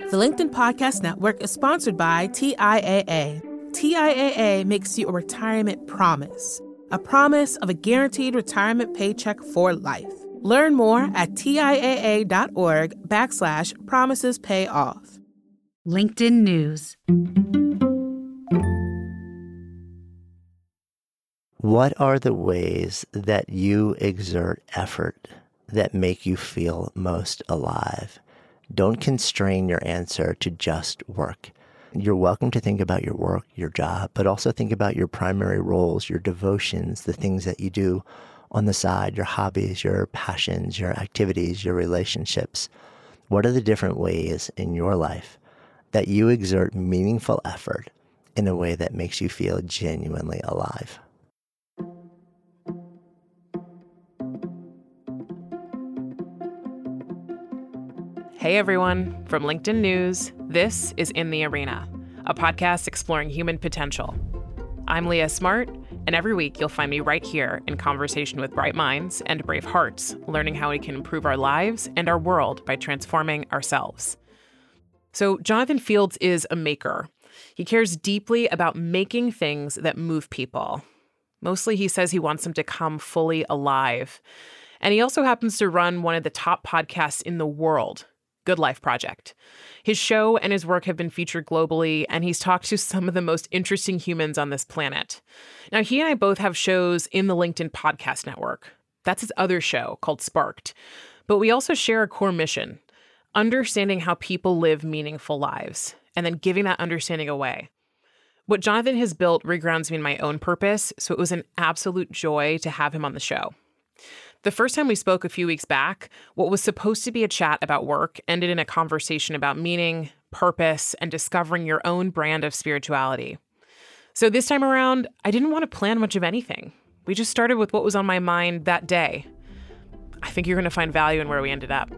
The LinkedIn Podcast Network is sponsored by TIAA. TIAA makes you a retirement promise, a promise of a guaranteed retirement paycheck for life. Learn more at TIAA.org backslash promises pay off. LinkedIn News. What are the ways that you exert effort that make you feel most alive? Don't constrain your answer to just work. You're welcome to think about your work, your job, but also think about your primary roles, your devotions, the things that you do on the side, your hobbies, your passions, your activities, your relationships. What are the different ways in your life that you exert meaningful effort in a way that makes you feel genuinely alive? Hey everyone, from LinkedIn News, this is In the Arena, a podcast exploring human potential. I'm Leah Smart, and every week you'll find me right here in conversation with bright minds and brave hearts, learning how we can improve our lives and our world by transforming ourselves. So, Jonathan Fields is a maker. He cares deeply about making things that move people. Mostly, he says he wants them to come fully alive. And he also happens to run one of the top podcasts in the world, Good Life Project. His show and his work have been featured globally, and he's talked to some of the most interesting humans on this planet. Now, he and I both have shows in the LinkedIn Podcast Network. That's his other show called Sparked. But we also share a core mission understanding how people live meaningful lives and then giving that understanding away. What Jonathan has built regrounds me in my own purpose, so it was an absolute joy to have him on the show. The first time we spoke a few weeks back, what was supposed to be a chat about work ended in a conversation about meaning, purpose, and discovering your own brand of spirituality. So this time around, I didn't want to plan much of anything. We just started with what was on my mind that day. I think you're going to find value in where we ended up.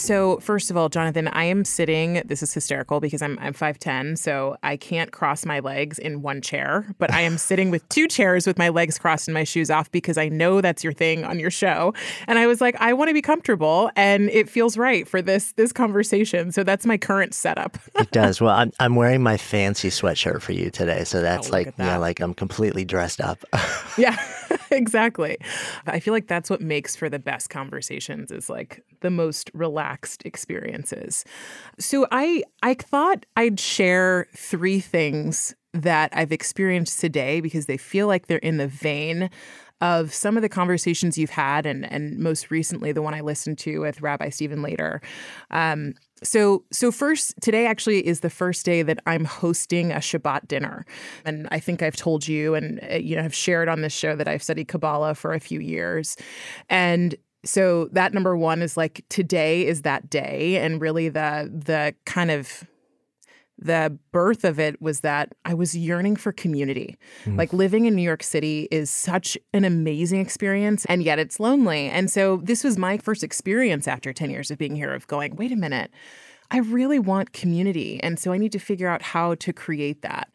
So, first of all, Jonathan, I am sitting. This is hysterical because I'm I'm 5'10, so I can't cross my legs in one chair, but I am sitting with two chairs with my legs crossed and my shoes off because I know that's your thing on your show. And I was like, I want to be comfortable and it feels right for this this conversation. So that's my current setup. it does. Well, I'm I'm wearing my fancy sweatshirt for you today, so oh, that's Oh, like that. yeah, like I'm completely dressed up. yeah exactly. I feel like that's what makes for the best conversations is like the most relaxed experiences. So i i thought i'd share three things that i've experienced today because they feel like they're in the vein of some of the conversations you've had and and most recently the one i listened to with rabbi stephen Leder. Um, so, so first, today actually is the first day that I'm hosting a Shabbat dinner, and I think I've told you, and uh, you know, have shared on this show that I've studied Kabbalah for a few years, and so that number one is like today is that day, and really the the kind of the birth of it was that I was yearning for community. Mm. Like living in New York City is such an amazing experience, and yet it's lonely. And so this was my first experience after 10 years of being here of going, wait a minute, I really want community. And so I need to figure out how to create that.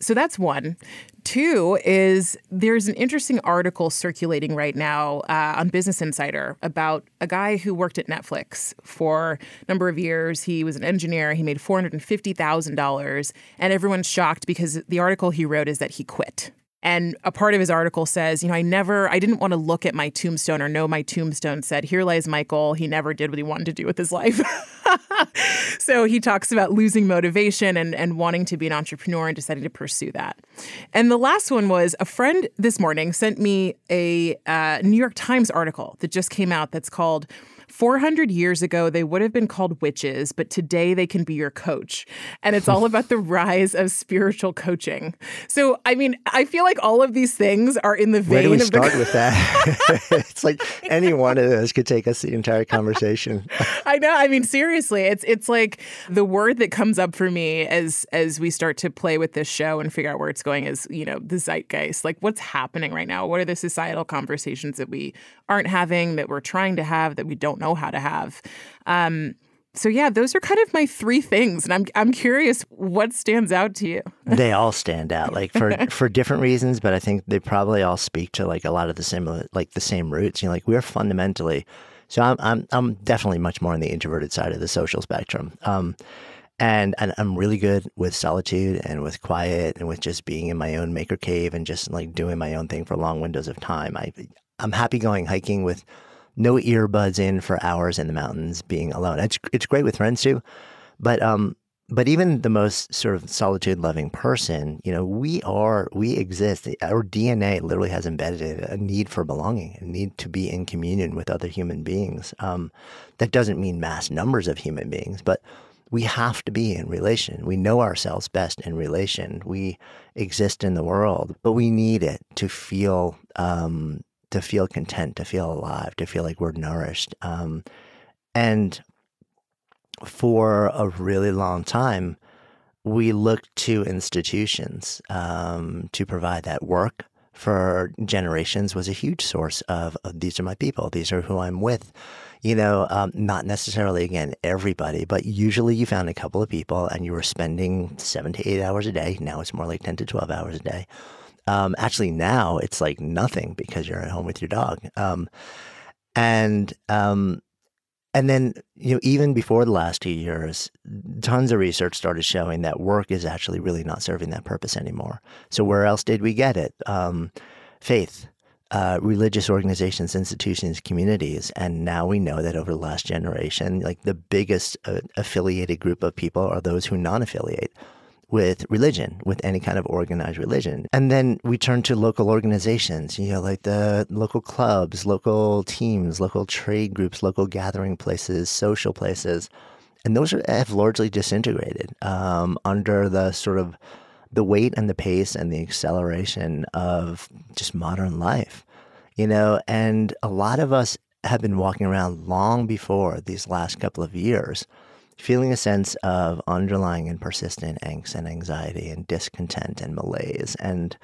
So that's one. Two is there's an interesting article circulating right now uh, on Business Insider about a guy who worked at Netflix for a number of years. He was an engineer. He made $450,000. And everyone's shocked because the article he wrote is that he quit. And a part of his article says, you know, I never, I didn't want to look at my tombstone or know my tombstone said, here lies Michael. He never did what he wanted to do with his life. so he talks about losing motivation and, and wanting to be an entrepreneur and deciding to pursue that. And the last one was a friend this morning sent me a uh, New York Times article that just came out that's called 400 years ago, they would have been called witches, but today they can be your coach. And it's all about the rise of spiritual coaching. So, I mean, I feel like all of these things are in the vein Where do we of start the. with that? it's like any one of those could take us the entire conversation. I know. I mean, seriously, it's it's like the word that comes up for me as as we start to play with this show and figure out where it's going is you know the zeitgeist. Like, what's happening right now? What are the societal conversations that we aren't having that we're trying to have that we don't know how to have? Um, so yeah, those are kind of my three things, and I'm I'm curious what stands out to you. they all stand out like for for different reasons but i think they probably all speak to like a lot of the similar like the same roots you know like we're fundamentally So I'm I'm I'm definitely much more on the introverted side of the social spectrum. Um, and, and I'm really good with solitude and with quiet and with just being in my own maker cave and just like doing my own thing for long windows of time. I I'm happy going hiking with no earbuds in for hours in the mountains, being alone. It's it's great with friends too, but um, but even the most sort of solitude loving person, you know, we are we exist. Our DNA literally has embedded a need for belonging, a need to be in communion with other human beings. Um, that doesn't mean mass numbers of human beings, but we have to be in relation. We know ourselves best in relation. We exist in the world, but we need it to feel um, to feel content, to feel alive, to feel like we're nourished. Um, and for a really long time, we looked to institutions um, to provide that work for generations was a huge source of, of, these are my people, these are who I'm with. You know, um, not necessarily again everybody, but usually you found a couple of people and you were spending seven to eight hours a day. Now it's more like ten to twelve hours a day um, actually, now it's like nothing because you're at home with your dog. Um, and um, and then you know even before the last two years, tons of research started showing that work is actually really not serving that purpose anymore. So where else did we get it? Um, faith. Uh, religious organizations, institutions, communities, and now we know that over the last generation, like the biggest uh, affiliated group of people are those who non-affiliate with religion, with any kind of organized religion. And then we turn to local organizations, you know, like the local clubs, local teams, local trade groups, local gathering places, social places. And those are, have largely disintegrated um, under the sort of the weight and the pace and the acceleration of just modern life, you know, and a lot of us have been walking around long before these last couple of years feeling a sense of underlying and persistent angst and anxiety and discontent and malaise and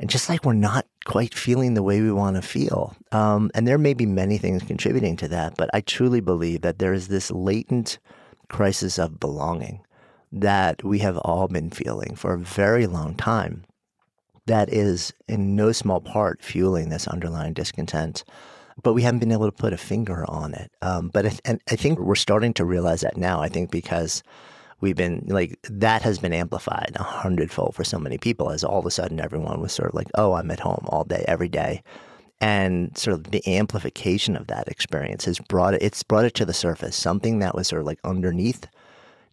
and just like we're not quite feeling the way we want to feel. Um, and there may be many things contributing to that, but I truly believe that there is this latent crisis of belonging that we have all been feeling for a very long time that is in no small part fueling this underlying discontent but we haven't been able to put a finger on it. Um, but I, and I think we're starting to realize that now. I think because we've been like that has been amplified a hundredfold for so many people as all of a sudden everyone was sort of like, oh, I'm at home all day, every day. And sort of the amplification of that experience has brought it, it's brought it to the surface. Something that was sort of like underneath,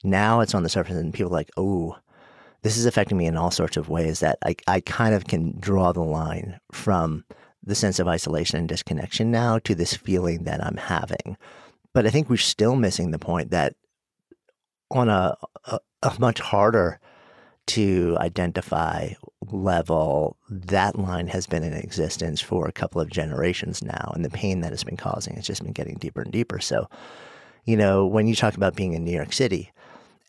now it's on the surface, and people are like, oh, this is affecting me in all sorts of ways that I, I kind of can draw the line from the sense of isolation and disconnection now to this feeling that I'm having. But I think we're still missing the point that on a, a, a much harder to identify level, that line has been in existence for a couple of generations now. And the pain that it's been causing has just been getting deeper and deeper. So, you know, when you talk about being in New York City,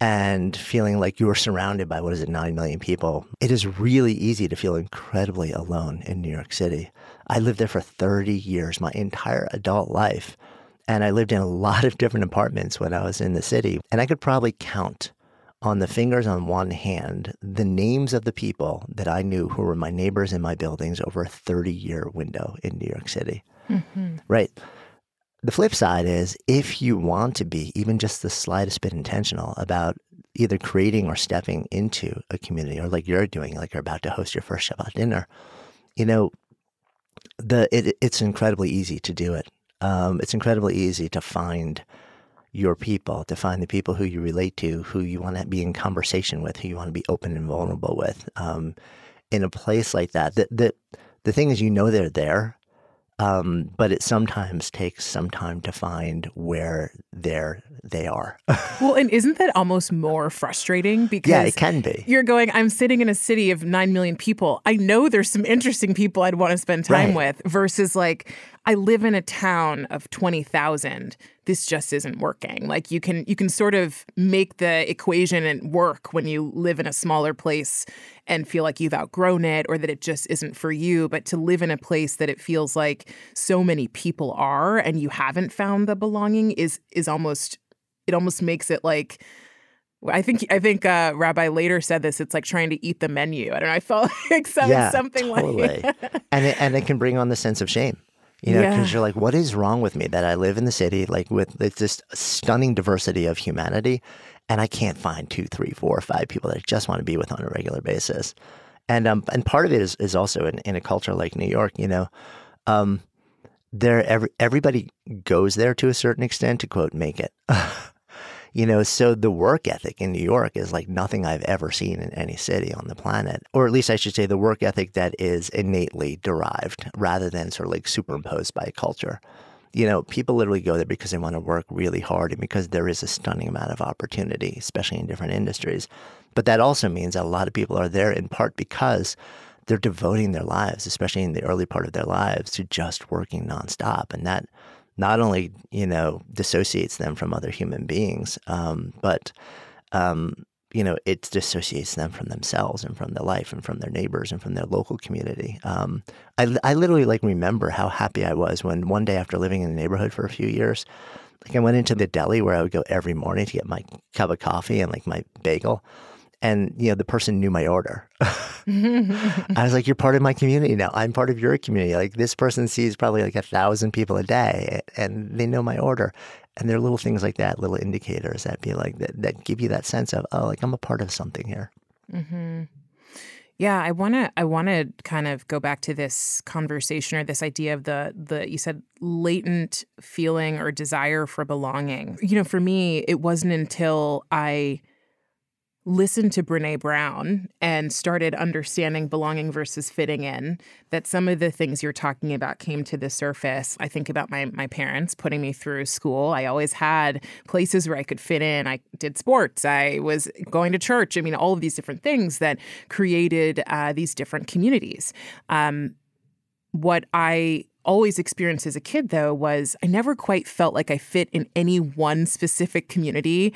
and feeling like you are surrounded by what is it, 9 million people, it is really easy to feel incredibly alone in New York City. I lived there for 30 years, my entire adult life. And I lived in a lot of different apartments when I was in the city. And I could probably count on the fingers on one hand the names of the people that I knew who were my neighbors in my buildings over a 30 year window in New York City. Mm-hmm. Right. The flip side is if you want to be even just the slightest bit intentional about either creating or stepping into a community, or like you're doing, like you're about to host your first Shabbat dinner, you know, the it, it's incredibly easy to do it. Um, it's incredibly easy to find your people, to find the people who you relate to, who you want to be in conversation with, who you want to be open and vulnerable with. Um, in a place like that, that the the thing is, you know they're there, um, but it sometimes takes some time to find where they're they are. well, and isn't that almost more frustrating? Because yeah, it can be. You're going. I'm sitting in a city of nine million people. I know there's some interesting people I'd want to spend time right. with. Versus like I live in a town of 20,000. This just isn't working. Like you can you can sort of make the equation and work when you live in a smaller place and feel like you've outgrown it or that it just isn't for you, but to live in a place that it feels like so many people are and you haven't found the belonging is is almost it almost makes it like I think I think uh, Rabbi Leder said this. It's like trying to eat the menu. I don't know. I felt like some, yeah, something totally. like and it, and it can bring on the sense of shame You know, because Yeah. you're like, what is wrong with me that I live in the city, like with it's this stunning diversity of humanity, and I can't find two, three, four, or five people that I just want to be with on a regular basis. And um, and part of it is is also in, in a culture like New York, you know, um, there every everybody goes there to a certain extent to quote make it. you know, so the work ethic in New York is like nothing I've ever seen in any city on the planet, or at least I should say the work ethic that is innately derived rather than sort of like superimposed by culture. You know, people literally go there because they want to work really hard and because there is a stunning amount of opportunity, especially in different industries. But that also means that a lot of people are there in part because they're devoting their lives, especially in the early part of their lives, to just working nonstop. And that not only, you know, dissociates them from other human beings, um, but, um, you know, it dissociates them from themselves and from their life and from their neighbors and from their local community. Um, I, I literally like remember how happy I was when one day after living in the neighborhood for a few years, like I went into the deli where I would go every morning to get my cup of coffee and like my bagel. And, you know, the person knew my order. I was like, you're part of my community now. I'm part of your community. Like this person sees probably like a thousand people a day and they know my order. And there are little things like that, little indicators that be like that, that give you that sense of, oh, like I'm a part of something here. Mm-hmm. Yeah, I want to I want to kind of go back to this conversation or this idea of the the you said latent feeling or desire for belonging. You know, for me, it wasn't until I listened to Brene Brown and started understanding belonging versus fitting in that some of the things you're talking about came to the surface. I think about my my parents putting me through school. I always had places where I could fit in. I did sports. I was going to church. I mean, all of these different things that created uh, these different communities. Um, what I always experienced as a kid, though, was I never quite felt like I fit in any one specific community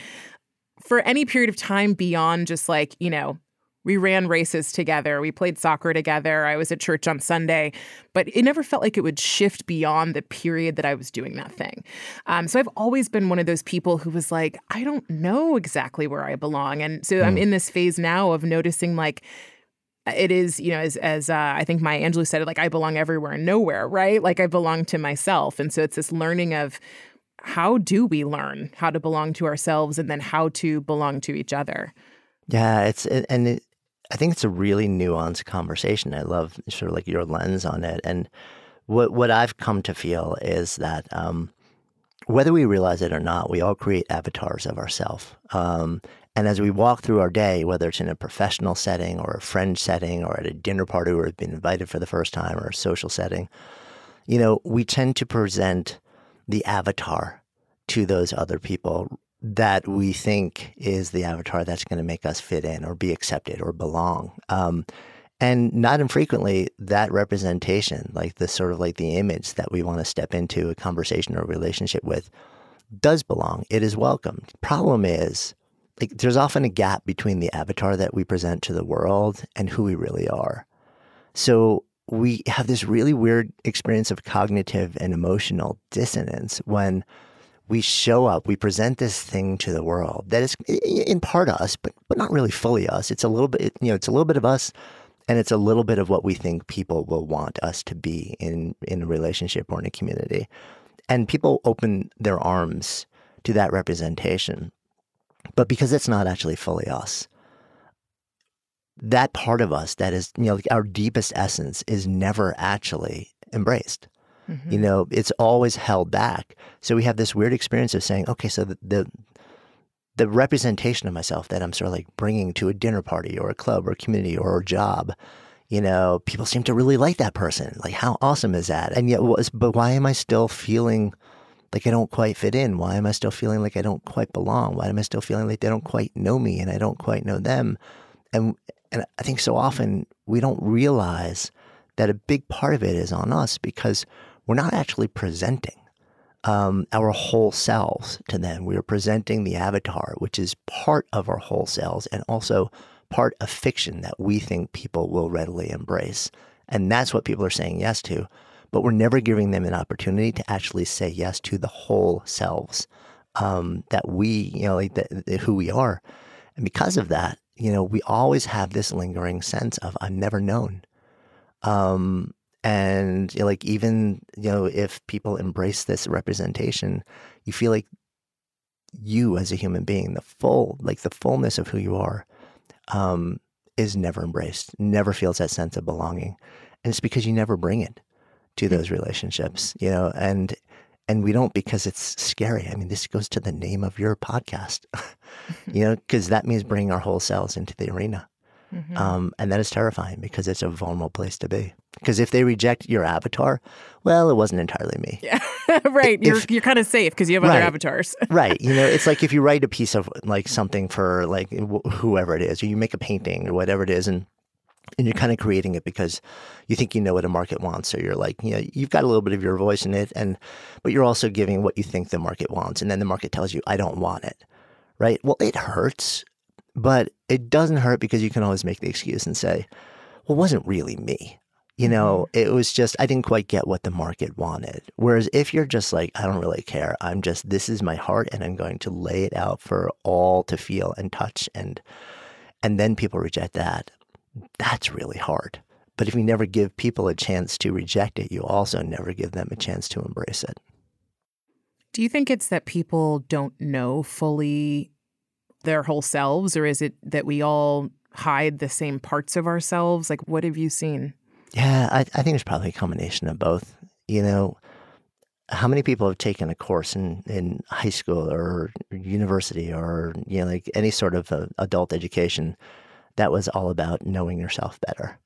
for any period of time beyond just like, you know, we ran races together, we played soccer together, I was at church on Sunday, but it never felt like it would shift beyond the period that I was doing that thing. Um, so I've always been one of those people who was like, I don't know exactly where I belong. And so I'm in this phase now of noticing like, it is you know as as uh, I think Maya Angelou said it like I belong everywhere and nowhere right like I belong to myself and so it's this learning of how do we learn how to belong to ourselves and then how to belong to each other Yeah, it's and it, I think it's a really nuanced conversation. I love sort of like your lens on it, and what what I've come to feel is that um, whether we realize it or not, we all create avatars of ourselves. Um, and as we walk through our day, whether it's in a professional setting or a friend setting or at a dinner party where we've been invited for the first time or a social setting, you know, we tend to present the avatar to those other people that we think is the avatar that's going to make us fit in or be accepted or belong. Um, and not infrequently, that representation, like the sort of like the image that we want to step into a conversation or a relationship with, does belong. It is welcome. Problem is, like, there's often a gap between the avatar that we present to the world and who we really are. So we have this really weird experience of cognitive and emotional dissonance when we show up, we present this thing to the world that is in part us, but but not really fully us. It's a little bit, you know, it's a little bit of us, and it's a little bit of what we think people will want us to be in in a relationship or in a community. And people open their arms to that representation, but because it's not actually fully us, that part of us that is, you know, like our deepest essence is never actually embraced. Mm-hmm. You know, it's always held back. So we have this weird experience of saying, okay, so the, the the representation of myself that I'm sort of like bringing to a dinner party or a club or a community or a job, you know, people seem to really like that person. Like, how awesome is that? And yet, was but why am I still feeling like I don't quite fit in? Why am I still feeling like I don't quite belong? Why am I still feeling like they don't quite know me and I don't quite know them? And and I think so often we don't realize that a big part of it is on us because we're not actually presenting um, our whole selves to them. We are presenting the avatar, which is part of our whole selves and also part of fiction that we think people will readily embrace. And that's what people are saying yes to. But we're never giving them an opportunity to actually say yes to the whole selves um, that we, you know, like the, the, who we are. And because of that, you know, we always have this lingering sense of I'm never known. Um, And you know, like even you know, if people embrace this representation, you feel like you as a human being, the full, like the fullness of who you are, um, is never embraced, never feels that sense of belonging. And it's because you never bring it to those relationships, you know, and and we don't because it's scary. I mean, this goes to the name of your podcast, you know, because that means bringing our whole selves into the arena. Mm-hmm. Um, and that is terrifying because it's a vulnerable place to be. Because if they reject your avatar, well, it wasn't entirely me. Yeah, right. If, you're you're kind of safe because you have right, other avatars. right. You know, it's like if you write a piece of like something for like wh- whoever it is, or you make a painting or whatever it is, and and you're kind of creating it because you think you know what a market wants or you're like you know you've got a little bit of your voice in it and but you're also giving what you think the market wants and then the market tells you i don't want it. Right? Well it hurts but it doesn't hurt because you can always make the excuse and say well it wasn't really me. You know mm-hmm. it was just i didn't quite get what the market wanted. Whereas if you're just like i don't really care. I'm just this is my heart and i'm going to lay it out for all to feel and touch and and then people reject that that's really hard. But if you never give people a chance to reject it, you also never give them a chance to embrace it. Do you think it's that people don't know fully their whole selves, or is it that we all hide the same parts of ourselves? Like, what have you seen? Yeah, I, I think it's probably a combination of both. You know, how many people have taken a course in, in high school or university or, you know, like any sort of uh, adult education that was all about knowing yourself better.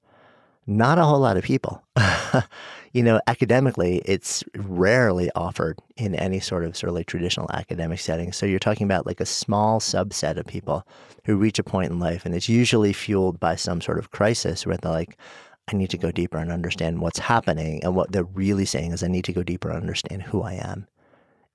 Not a whole lot of people. you know, academically, it's rarely offered in any sort of sort of like traditional academic setting. So you're talking about like a small subset of people who reach a point in life, and it's usually fueled by some sort of crisis where they're like, I need to go deeper and understand what's happening. And what they're really saying is, I need to go deeper and understand who I am.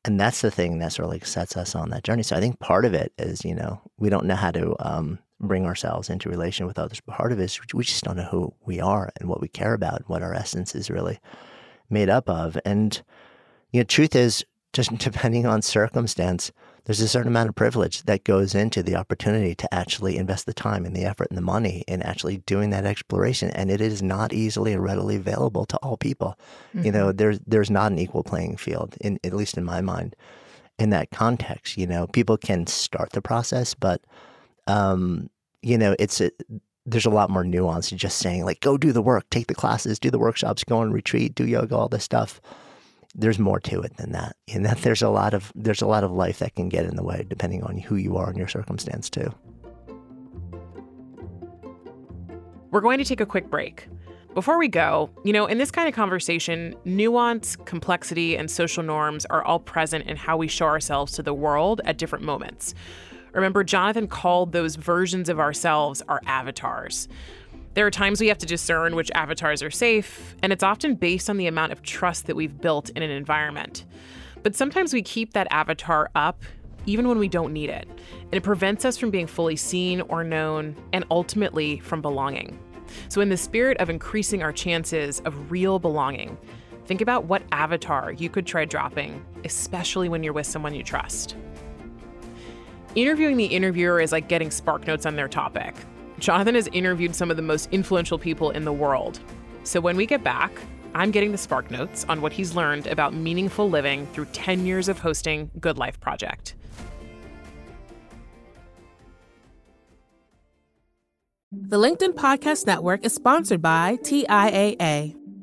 And that's the thing that sort of like sets us on that journey. So I think part of it is, you know, we don't know how to um, bring ourselves into relation with others. But part of it is we just don't know who we are and what we care about and what our essence is really made up of. And you know, truth is, just depending on circumstance, there's a certain amount of privilege that goes into the opportunity to actually invest the time and the effort and the money in actually doing that exploration. And it is not easily or readily available to all people. Mm-hmm. You know, mm-hmm. there's there's not an equal playing field, in at least in my mind, in that context. You know, people can start the process, but um, you know, it's a, there's a lot more nuance to just saying like, go do the work, take the classes, do the workshops, go on retreat, do yoga, all this stuff. There's more to it than that. And that there's a lot of there's a lot of life that can get in the way depending on who you are and your circumstance too. We're going to take a quick break. Before we go, you know, in this kind of conversation, nuance, complexity, and social norms are all present in how we show ourselves to the world at different moments. Remember, Jonathan called those versions of ourselves our avatars. There are times we have to discern which avatars are safe, and it's often based on the amount of trust that we've built in an environment. But sometimes we keep that avatar up even when we don't need it, and it prevents us from being fully seen or known, and ultimately from belonging. So, in the spirit of increasing our chances of real belonging, think about what avatar you could try dropping, especially when you're with someone you trust. Interviewing the interviewer is like getting spark notes on their topic. Jonathan has interviewed some of the most influential people in the world. So when we get back, I'm getting the spark notes on what he's learned about meaningful living through 10 years of hosting Good Life Project. The LinkedIn Podcast Network is sponsored by TIAA.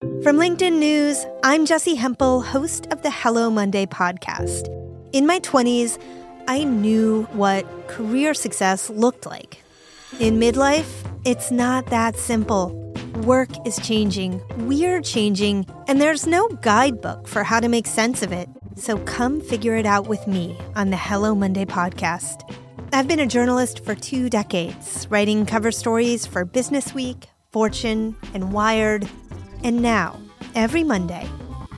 From LinkedIn News, I'm Jessi Hempel, host of the Hello Monday podcast. In my 20s, I knew what career success looked like. In midlife, it's not that simple. Work is changing, we're changing, and there's no guidebook for how to make sense of it. So come figure it out with me on the Hello Monday podcast. I've been a journalist for two decades, writing cover stories for Business Week, Fortune, and Wired and now, every Monday,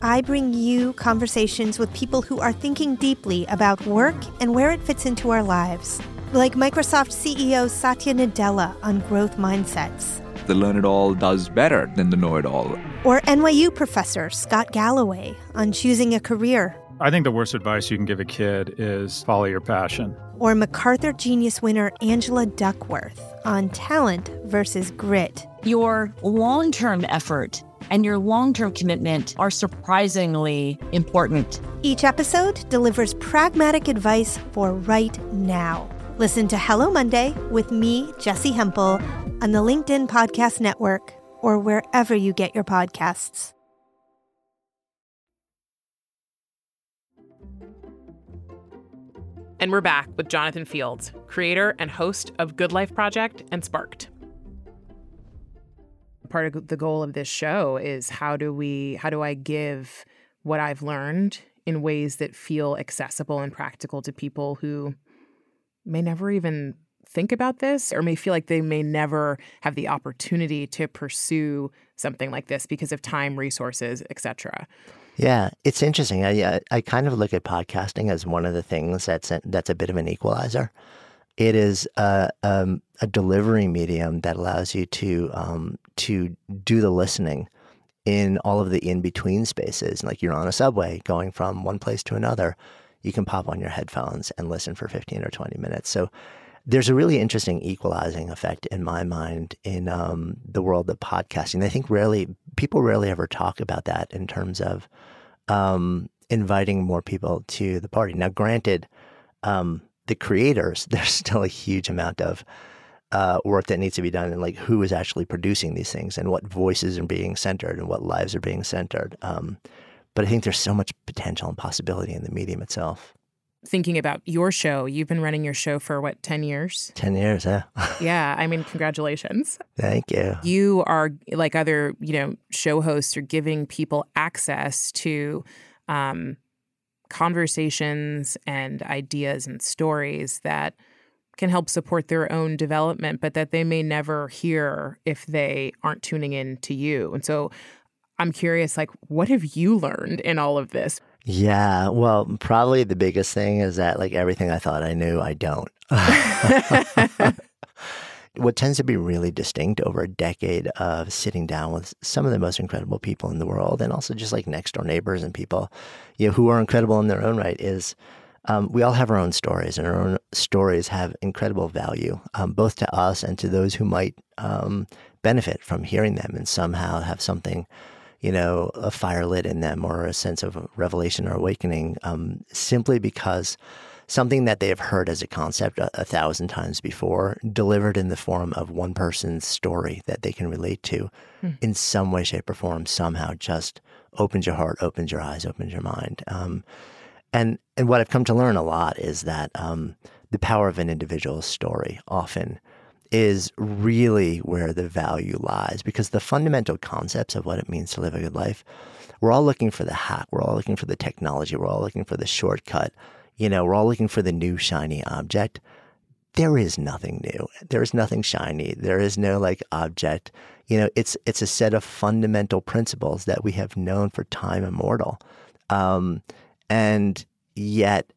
I bring you conversations with people who are thinking deeply about work and where it fits into our lives, like Microsoft CEO Satya Nadella on growth mindsets. The learn it all does better than the know it all. Or NYU professor Scott Galloway on choosing a career. I think the worst advice you can give a kid is follow your passion. Or MacArthur Genius winner Angela Duckworth on talent versus grit. Your long term effort and your long term commitment are surprisingly important. Each episode delivers pragmatic advice for right now. Listen to Hello Monday with me, Jessi Hempel, on the LinkedIn Podcast Network or wherever you get your podcasts. And we're back with Jonathan Fields, creator and host of Good Life Project and Sparked. Part of the goal of this show is how do we how do I give what I've learned in ways that feel accessible and practical to people who may never even think about this or may feel like they may never have the opportunity to pursue something like this because of time, resources, etc. Yeah, it's interesting. I I kind of look at podcasting as one of the things that's a, that's a bit of an equalizer. It is a um, a delivery medium that allows you to um, to do the listening in all of the in between spaces. Like you're on a subway going from one place to another, you can pop on your headphones and listen for 15 or 20 minutes. So there's a really interesting equalizing effect in my mind in um, the world of podcasting. I think rarely people rarely ever talk about that in terms of um, inviting more people to the party. Now, granted, um, the creators there's still a huge amount of uh, work that needs to be done, and like who is actually producing these things, and what voices are being centered, and what lives are being centered. Um, but I think there's so much potential and possibility in the medium itself thinking about your show. You've been running your show for what, 10 years? 10 years, yeah. yeah, I mean, congratulations. Thank you. You are like other, you know, show hosts are giving people access to um, conversations and ideas and stories that can help support their own development, but that they may never hear if they aren't tuning in to you. And so I'm curious, like, what have you learned in all of this? Yeah, well, probably the biggest thing is that like everything I thought I knew, I don't. what tends to be really distinct over a decade of sitting down with some of the most incredible people in the world and also just like next door neighbors and people you know who are incredible in their own right is um, we all have our own stories and our own stories have incredible value um, both to us and to those who might um, benefit from hearing them and somehow have something you know, a fire lit in them or a sense of revelation or awakening um, simply because something that they have heard as a concept a, a, thousand times before, delivered in the form of one person's story that they can relate to hmm. in some way, shape, or form, somehow just opens your heart, opens your eyes, opens your mind. Um, and and what I've come to learn a lot is that um, the power of an individual's story often is really where the value lies because the fundamental concepts of what it means to live a good life, we're all looking for the hack. We're all looking for the technology. We're all looking for the shortcut. You know, we're all looking for the new shiny object. There is nothing new. There is nothing shiny. There is no like object. You know, it's it's a set of fundamental principles that we have known for time immortal. Um, and yet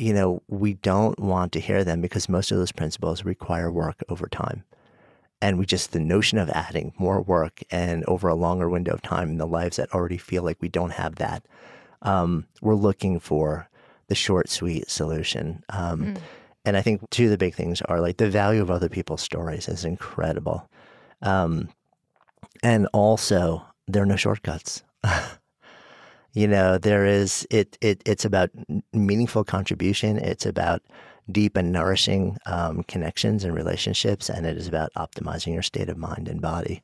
you know, we don't want to hear them because most of those principles require work over time. And we just, the notion of adding more work and over a longer window of time in the lives that already feel like we don't have that, um, we're looking for the short, sweet solution. Um, mm. And I think two of the big things are like the value of other people's stories is incredible. Um, and also, there are no shortcuts. You know, there is it. It it's about meaningful contribution. It's about deep and nourishing um, connections and relationships, and it is about optimizing your state of mind and body.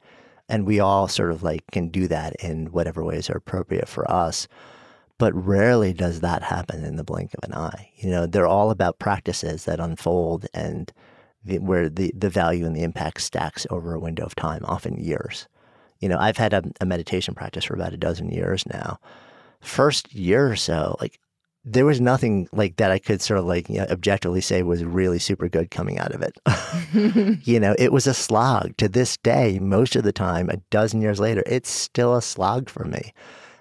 And we all sort of like can do that in whatever ways are appropriate for us. But rarely does that happen in the blink of an eye. You know, they're all about practices that unfold and the, where the, the value and the impact stacks over a window of time, often years. You know, I've had a, a meditation practice for about a dozen years now first year or so, like there was nothing like that I could sort of like you know, objectively say was really super good coming out of it. you know, it was a slog to this day. Most of the time, a dozen years later, it's still a slog for me.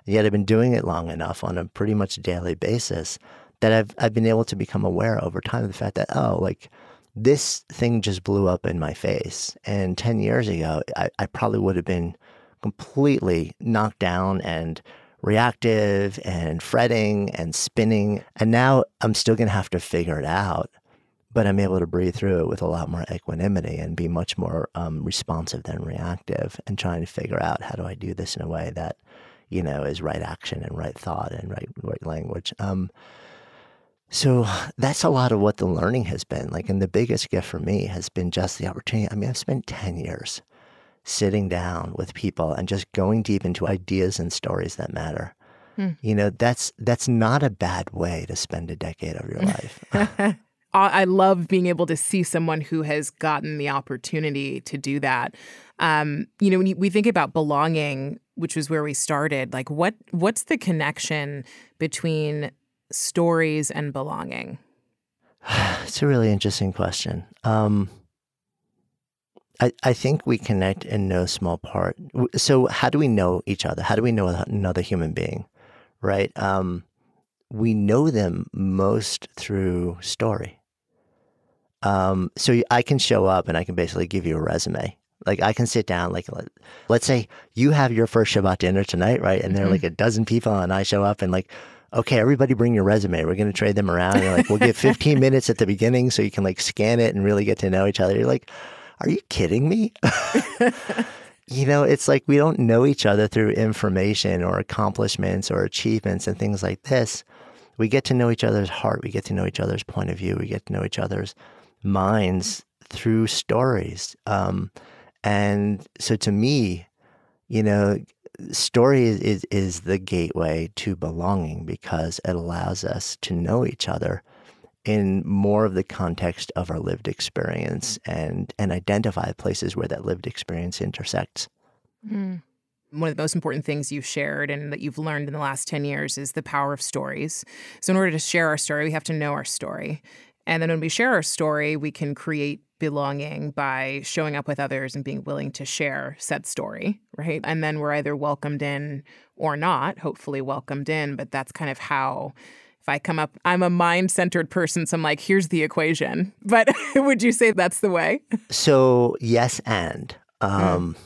Yet I've been doing it long enough on a pretty much daily basis that I've I've been able to become aware over time of the fact that oh like this thing just blew up in my face. And 10 years ago, I, I probably would have been completely knocked down and reactive and fretting and spinning. And now I'm still going to have to figure it out, but I'm able to breathe through it with a lot more equanimity and be much more um, responsive than reactive and trying to figure out how do I do this in a way that, you know, is right action and right thought and right, right language. Um, so that's a lot of what the learning has been. Like, and the biggest gift for me has been just the opportunity. I mean, I've spent 10 years sitting down with people and just going deep into ideas and stories that matter. Hmm. You know, that's that's not a bad way to spend a decade of your life. I love being able to see someone who has gotten the opportunity to do that. Um, you know, when you, we think about belonging, which was where we started, like what what's the connection between stories and belonging? It's a really interesting question. Um, I, I think we connect in no small part. So, how do we know each other? How do we know another human being? Right? Um, we know them most through story. Um, so I can show up and I can basically give you a resume. Like I can sit down, like let's say you have your first Shabbat dinner tonight, right? And there are mm-hmm. like a dozen people, and I show up and like okay, everybody bring your resume. We're going to trade them around. You're like, we'll give 15 minutes at the beginning so you can like scan it and really get to know each other. You're like, are you kidding me? you know, it's like we don't know each other through information or accomplishments or achievements and things like this. We get to know each other's heart. We get to know each other's point of view. We get to know each other's minds through stories. Um, and so to me, you know, story is, is, is the gateway to belonging because it allows us to know each other in more of the context of our lived experience and and identify places where that lived experience intersects. Mm. One of the most important things you've shared and that you've learned in the last 10 years is the power of stories. So, in order to share our story, we have to know our story. And then when we share our story, we can create belonging by showing up with others and being willing to share said story, right? And then we're either welcomed in or not, hopefully welcomed in, but that's kind of how if I come up, I'm a mind centered person. So I'm like, here's the equation. But would you say that's the way? So, yes, and um, mm.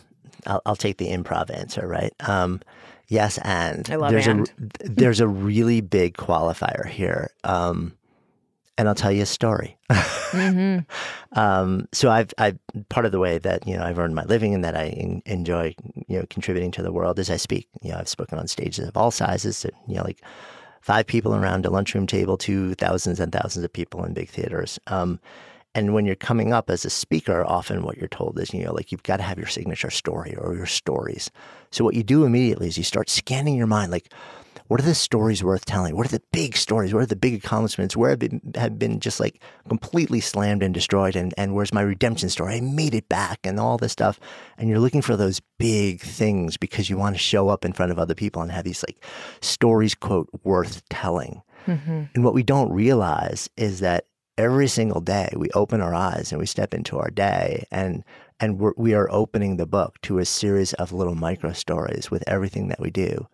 I'll, I'll, take the improv answer, right? Um, yes, and I love there's and. a there's a really big qualifier here. Um, and I'll tell you a story. mm-hmm. um, so I've, I've part of the way that you know I've earned my living and that I in, enjoy you know contributing to the world is I speak. You know, I've spoken on stages of all sizes. To, you know, like five people around a lunchroom table to thousands and thousands of people in big theaters. Um, and when you're coming up as a speaker, often what you're told is, you know, like you've got to have your signature story or your stories. So what you do immediately is you start scanning your mind, like what are the stories worth telling? What are the big stories? What are the big accomplishments? Where have been, have been just like completely slammed and destroyed? And, and where's my redemption story? I made it back and all this stuff. And you're looking for those big things because you want to show up in front of other people and have these like stories, quote, worth telling. Mm-hmm. And what we don't realize is that every single day we open our eyes and we step into our day and and we're, we are opening the book to a series of little micro stories with everything that we do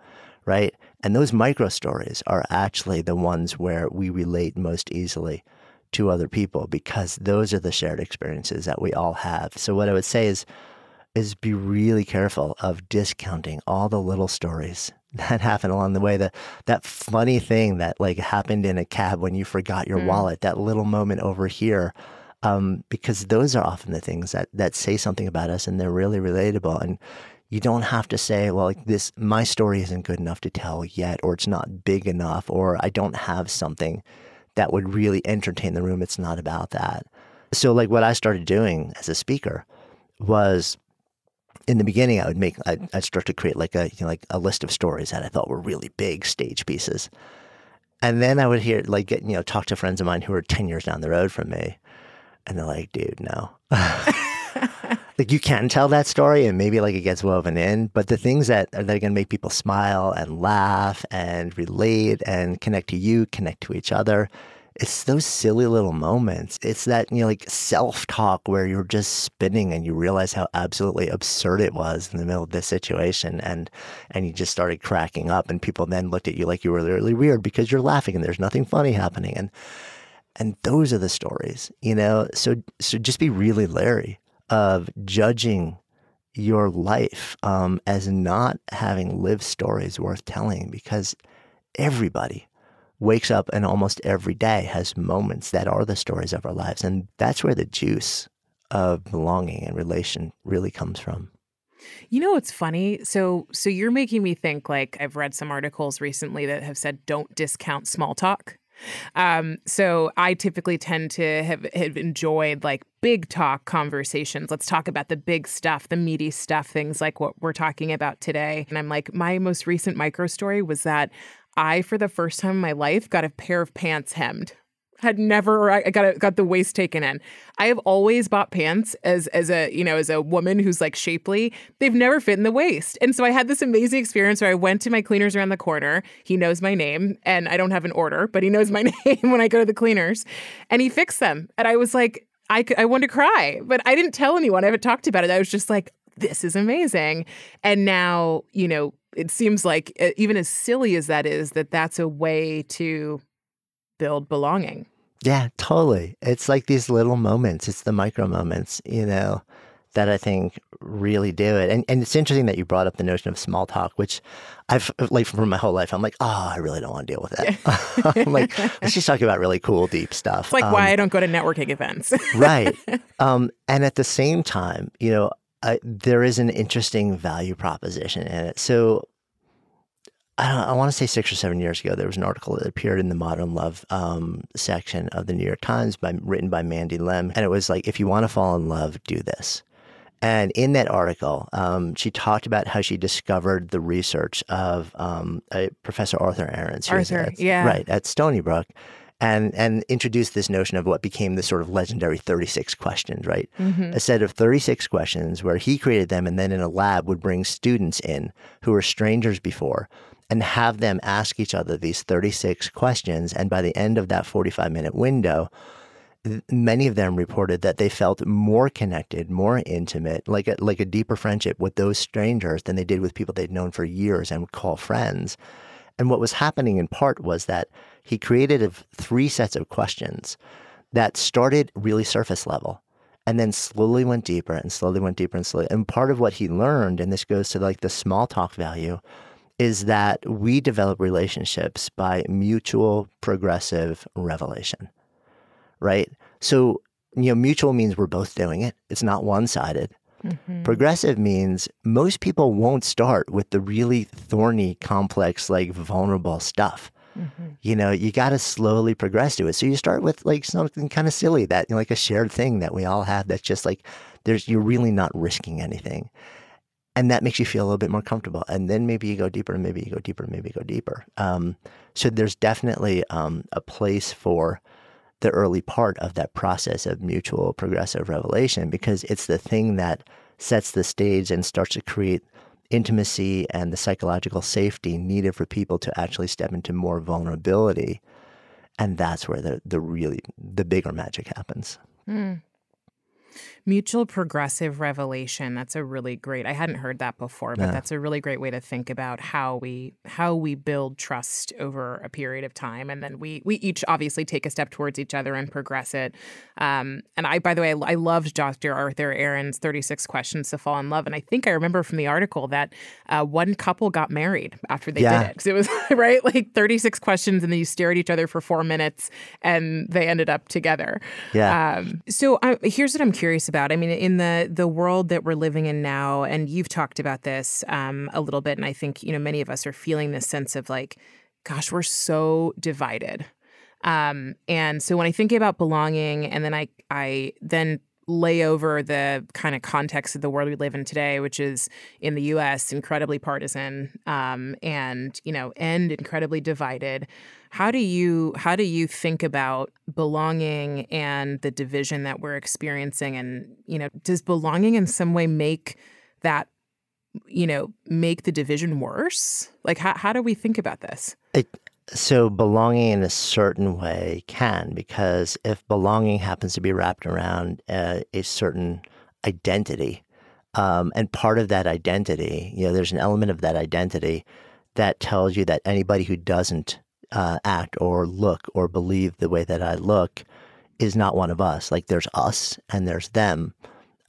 right and those micro stories are actually the ones where we relate most easily to other people because those are the shared experiences that we all have. So what I would say is is be really careful of discounting all the little stories that happen along the way. That that funny thing that like happened in a cab when you forgot your mm. wallet, that little moment over here. Um, because those are often the things that that say something about us and they're really relatable. And you don't have to say, well, like this, my story isn't good enough to tell yet, or it's not big enough, or I don't have something that would really entertain the room. It's not about that. So, like, what I started doing as a speaker was in the beginning, I would make, I'd, I'd start to create like a, you know, like a list of stories that I thought were really big stage pieces. And then I would hear, like, get, you know, talk to friends of mine who were 10 years down the road from me. And they're like, dude, no. like you can tell that story and maybe like it gets woven in, but the things that are, that are going to make people smile and laugh and relate and connect to you, connect to each other, It's those silly little moments. It's that, you know, like self talk where you're just spinning and you realize how absolutely absurd it was in the middle of this situation. And, and you just started cracking up and people then looked at you like you were really weird because you're laughing and there's nothing funny happening. And, and those are the stories, you know? So, so just be really leery of judging your life um, as not having lived stories worth telling because everybody wakes up and almost every day has moments that are the stories of our lives. And that's where the juice of belonging and relation really comes from. You know what's funny? So so you're making me think like I've read some articles recently that have said don't discount small talk. Um, so I typically tend to have, have enjoyed like big talk conversations. Let's talk about the big stuff, the meaty stuff, things like what we're talking about today. And I'm like, my most recent micro story was that I, for the first time in my life, got a pair of pants hemmed had never I got a, got the waist taken in. I have always bought pants as as a you know as a woman who's like shapely. They've never fit in the waist, and so I had this amazing experience where I went to my cleaners around the corner. He knows my name, and I don't have an order, but he knows my name when I go to the cleaners, and he fixed them. And I was like, I I wanted to cry, but I didn't tell anyone. I haven't talked about it. I was just like, this is amazing. And now you know it seems like even as silly as that is, that that's a way to build belonging. Yeah, totally. It's like these little moments, it's the micro moments, you know, that I think really do it. And and it's interesting that you brought up the notion of small talk, which I've like for my whole life, I'm like, oh, I really don't want to deal with that. I'm like, let's just talk about really cool, deep stuff. It's like um, why I don't go to networking events. right. Um, and at the same time, you know, I, there is an interesting value proposition in it. So I, I want to say six or seven years ago, there was an article that appeared in the Modern Love um, section of the New York Times by written by Mandy Len, and it was like, if you want to fall in love, do this. And in that article, um, she talked about how she discovered the research of um, Professor Arthur Aarons, Arthur, at, yeah, right at Stony Brook, and and introduced this notion of what became the sort of legendary 36 questions, right? Mm-hmm. A set of 36 questions where he created them, and then in a lab would bring students in who were strangers before and have them ask each other these 36 questions. And by the end of that 45 minute window, many of them reported that they felt more connected, more intimate, like a, like a deeper friendship with those strangers than they did with people they'd known for years and would call friends. And what was happening in part was that he created three sets of questions that started really surface level and then slowly went deeper and slowly went deeper and slowly. And part of what he learned, and this goes to like the small talk value, is that we develop relationships by mutual progressive revelation, right? So, you know, mutual means we're both doing it, it's not one sided. Mm-hmm. Progressive means most people won't start with the really thorny, complex, like vulnerable stuff. Mm-hmm. You know, you got to slowly progress to it. So you start with like something kind of silly that, you know, like a shared thing that we all have that's just like, there's, you're really not risking anything and that makes you feel a little bit more comfortable. And then maybe you go deeper, and maybe you go deeper, and maybe you go deeper. Um, so there's definitely um, a place for the early part of that process of mutual progressive revelation because it's the thing that sets the stage and starts to create intimacy and the psychological safety needed for people to actually step into more vulnerability. And that's where the, the really the bigger magic happens. Mm. Mutual progressive revelation. That's a really great. I hadn't heard that before, but yeah. that's a really great way to think about how we how we build trust over a period of time, and then we we each obviously take a step towards each other and progress it. Um, and I, by the way, I, I loved Dr. Arthur Aron's Thirty Six Questions to Fall in Love, and I think I remember from the article that uh, one couple got married after they yeah. did it. because it was right like thirty six questions, and then you stare at each other for four minutes, and they ended up together. Yeah. Um, so I, here's what I'm curious about about. I mean, in the the world that we're living in now, and you've talked about this um, a little bit, and I think you know many of us are feeling this sense of like, gosh, we're so divided. Um, and so when I think about belonging, and then I I then lay over the kind of context of the world we live in today, which is in the U.S. incredibly partisan um, and you know and incredibly divided. How do you how do you think about belonging and the division that we're experiencing? And you know, does belonging in some way make that you know make the division worse? Like how how do we think about this? So belonging in a certain way can, because if belonging happens to be wrapped around a, a certain identity, um, and part of that identity, you know, there's an element of that identity that tells you that anybody who doesn't uh, act or look or believe the way that I look is not one of us. Like there's us and there's them.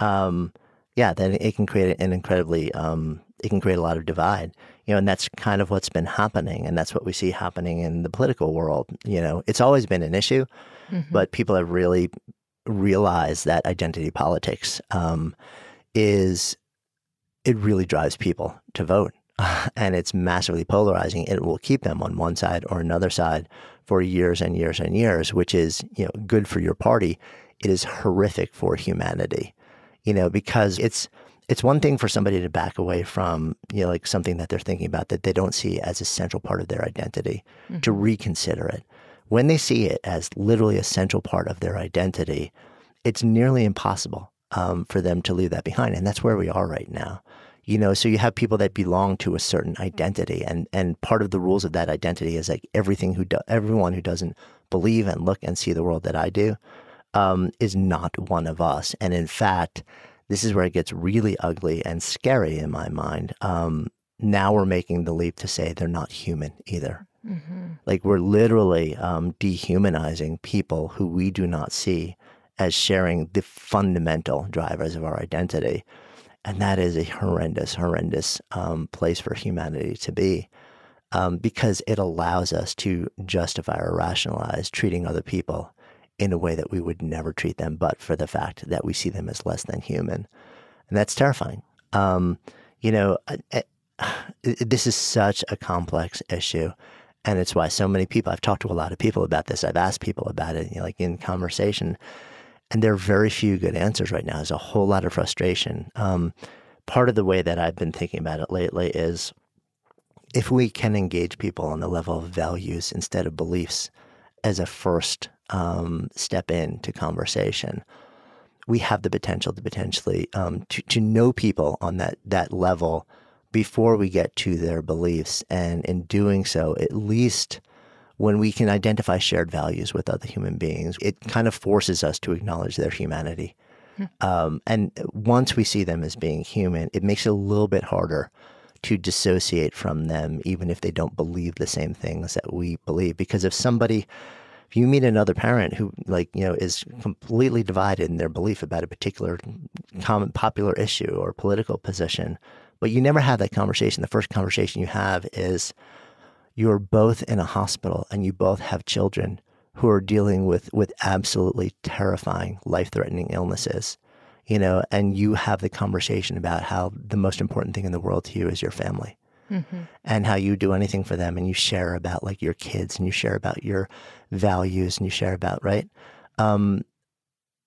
Um, yeah, then it can create an incredibly, um, it can create a lot of divide. You know, and that's kind of what's been happening, and that's what we see happening in the political world. You know, it's always been an issue, mm-hmm. but people have really realized that identity politics um, is it really drives people to vote and it's massively polarizing. It will keep them on one side or another side for years and years and years, which is you know good for your party. It is horrific for humanity, you know, because it's it's one thing for somebody to back away from you know like something that they're thinking about that they don't see as a central part of their identity, mm-hmm. to reconsider it. When they see it as literally a central part of their identity, it's nearly impossible um, for them to leave that behind, and that's where we are right now you know so you have people that belong to a certain identity and and part of the rules of that identity is like everything who do, everyone who doesn't believe and look and see the world that i do um, is not one of us and in fact this is where it gets really ugly and scary in my mind um, now we're making the leap to say they're not human either mm-hmm. like we're literally um, dehumanizing people who we do not see as sharing the fundamental drivers of our identity and that is a horrendous, horrendous um, place for humanity to be um, because it allows us to justify or rationalize treating other people in a way that we would never treat them, but for the fact that we see them as less than human. And that's terrifying. Um, you know, this is such a complex issue. And it's why so many people, I've talked to a lot of people about this. I've asked people about it, you know, like in conversation. And there are very few good answers right now. There's a whole lot of frustration. Um, part of the way that I've been thinking about it lately is if we can engage people on the level of values instead of beliefs as a first um, step into conversation, we have the potential to potentially um, to, to know people on that that level before we get to their beliefs, and in doing so, at least when we can identify shared values with other human beings, it kind of forces us to acknowledge their humanity. Hmm. Um, and once we see them as being human, it makes it a little bit harder to dissociate from them, even if they don't believe the same things that we believe. Because if somebody, if you meet another parent who, like, you know, is completely divided in their belief about a particular common popular issue or political position, but you never have that conversation, the first conversation you have is, you're both in a hospital and you both have children who are dealing with with absolutely terrifying life-threatening illnesses you know and you have the conversation about how the most important thing in the world to you is your family mm-hmm. and how you do anything for them and you share about like your kids and you share about your values and you share about right um,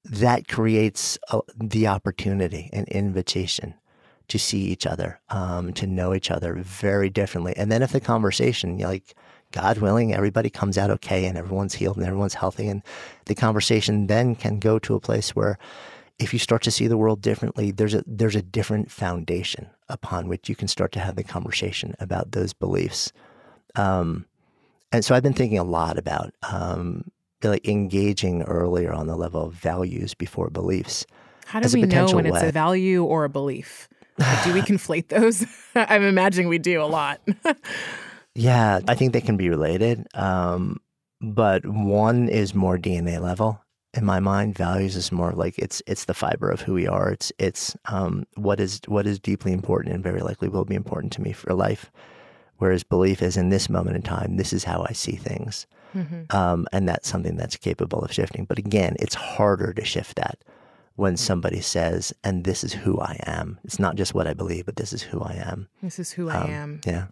that creates a, the opportunity and invitation to see each other, um, to know each other very differently. And then if the conversation, like God willing, everybody comes out okay and everyone's healed and everyone's healthy, and the conversation then can go to a place where if you start to see the world differently, there's a there's a different foundation upon which you can start to have the conversation about those beliefs. Um, and so I've been thinking a lot about um, like engaging earlier on the level of values before beliefs. How do we know when it's a value or a belief? do we conflate those? I'm imagining we do a lot. yeah, I think they can be related. Um, but one is more DNA level in my mind. Values is more like it's it's the fiber of who we are. It's it's um, what is what is deeply important and very likely will be important to me for life. Whereas belief is in this moment in time, this is how I see things. Mm-hmm. Um, and that's something that's capable of shifting. But again, it's harder to shift that when somebody says, and this is who I am. It's not just what I believe, but this is who I am. This is who um, I am. Yeah.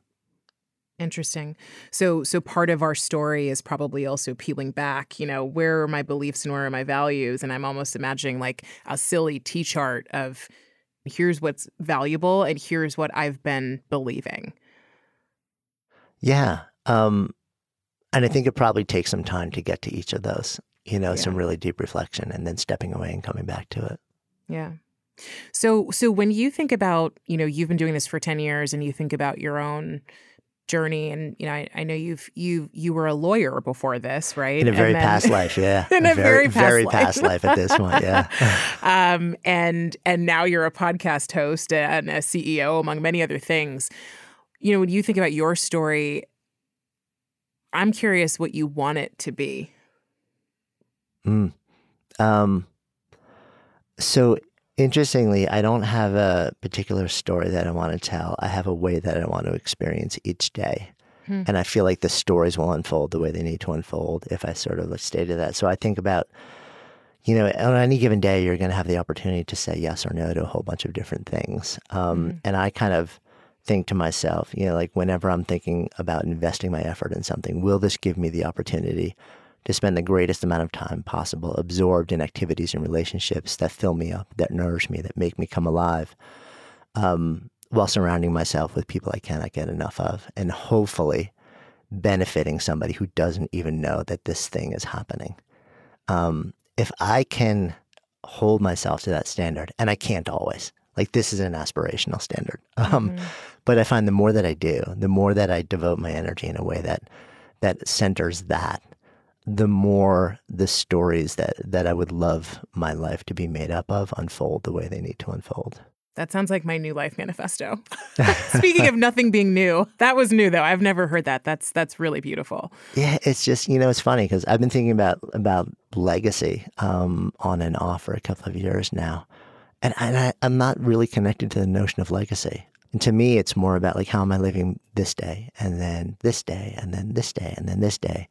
Interesting. So so part of our story is probably also peeling back, you know, where are my beliefs and where are my values? And I'm almost imagining like a silly T chart of here's what's valuable and here's what I've been believing. Yeah. Um and I think it probably takes some time to get to each of those you know, yeah. some really deep reflection and then stepping away and coming back to it. Yeah. So so when you think about, you know, you've been doing this for 10 years and you think about your own journey and you know I, I know you've you you were a lawyer before this right In a very then- past life, yeah. In a very past very life. past life at this point, yeah. um, and and now you're a podcast host and a CEO among many other things. You know, when you think about your story, I'm curious what you want it to be. Mm. Um, so interestingly, I don't have a particular story that I want to tell. I have a way that I want to experience each day. Hmm. And I feel like the stories will unfold the way they need to unfold if I sort of stay to that. So I think about, you know, on any given day, you're going to have the opportunity to say yes or no to a whole bunch of different things. Um, Mhm. And I kind of think to myself, you know, like whenever I'm thinking about investing my effort in something, will this give me the opportunity to spend the greatest amount of time possible absorbed in activities and relationships that fill me up, that nourish me, that make me come alive, um, while surrounding myself with people I cannot get enough of, and hopefully benefiting somebody who doesn't even know that this thing is happening. Um, if I can hold myself to that standard, and I can't always, like this is an aspirational standard, um, Mhm. but I find the more that I do, the more that I devote my energy in a way that that centers that, the more the stories that that I would love my life to be made up of unfold the way they need to unfold. That sounds like my new life manifesto. Speaking of nothing being new, that was new though. I've never heard that. That's that's really beautiful. Yeah, it's just you know it's funny because I've been thinking about about legacy um, on and off for a couple of years now, and, and I, I'm not really connected to the notion of legacy. And to me, it's more about like how am I living this day, and then this day, and then this day, and then this day,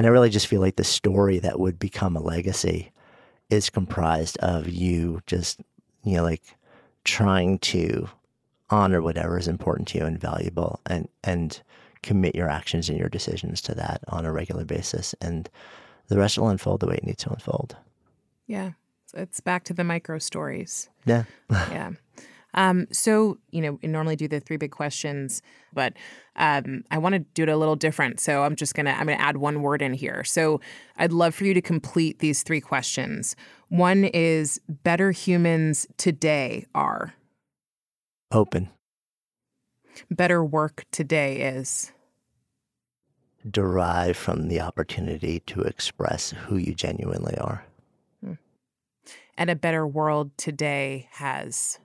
and I really just feel like the story that would become a legacy is comprised of you just you know like trying to honor whatever is important to you and valuable, and and commit your actions and your decisions to that on a regular basis. And the rest will unfold the way it needs to unfold. Yeah. It's back to the micro stories. Yeah. yeah. Um, so, you know, we normally do the three big questions, but um, I want to do it a little different. So I'm just gonna I'm gonna add one word in here. So I'd love for you to complete these three questions. One is better humans today are. Open, Better work today is. derive from the opportunity to express who you genuinely are. And a better world today has.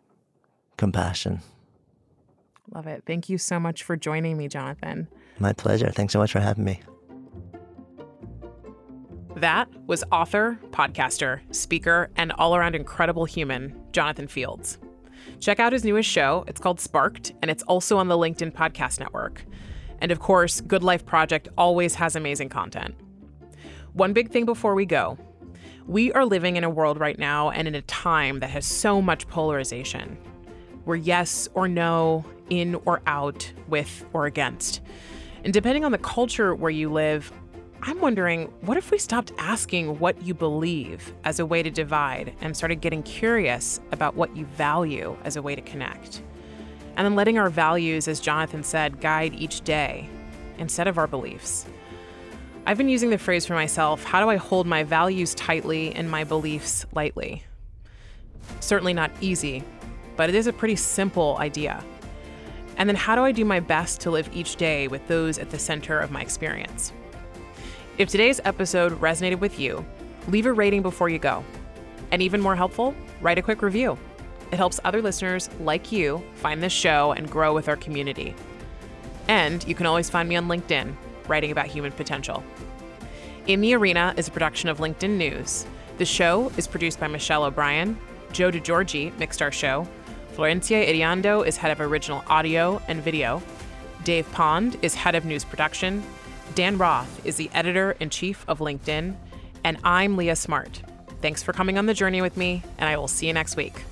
Compassion. Love it. Thank you so much for joining me, Jonathan. My pleasure. Thanks so much for having me. That was author, podcaster, speaker, and all around incredible human, Jonathan Fields. Check out his newest show. It's called Sparked, and it's also on the LinkedIn Podcast Network. And of course, Good Life Project always has amazing content. One big thing before we go we are living in a world right now and in a time that has so much polarization. We're yes or no, in or out, with or against. And depending on the culture where you live, I'm wondering what if we stopped asking what you believe as a way to divide and started getting curious about what you value as a way to connect? And then letting our values, as Jonathan said, guide each day instead of our beliefs. I've been using the phrase for myself how do I hold my values tightly and my beliefs lightly? Certainly not easy, but it is a pretty simple idea. And then how do I do my best to live each day with those at the center of my experience? If today's episode resonated with you, leave a rating before you go. And even more helpful, write a quick review. It helps other listeners like you find this show and grow with our community. And you can always find me on LinkedIn, writing about human potential. In the Arena is a production of LinkedIn News. The show is produced by Michelle O'Brien. Joe DeGiorgi mixed our show. Florencia Iriondo is head of original audio and video. Dave Pond is head of news production. Dan Roth is the editor in chief of LinkedIn. And I'm Leah Smart. Thanks for coming on the journey with me, and I will see you next week.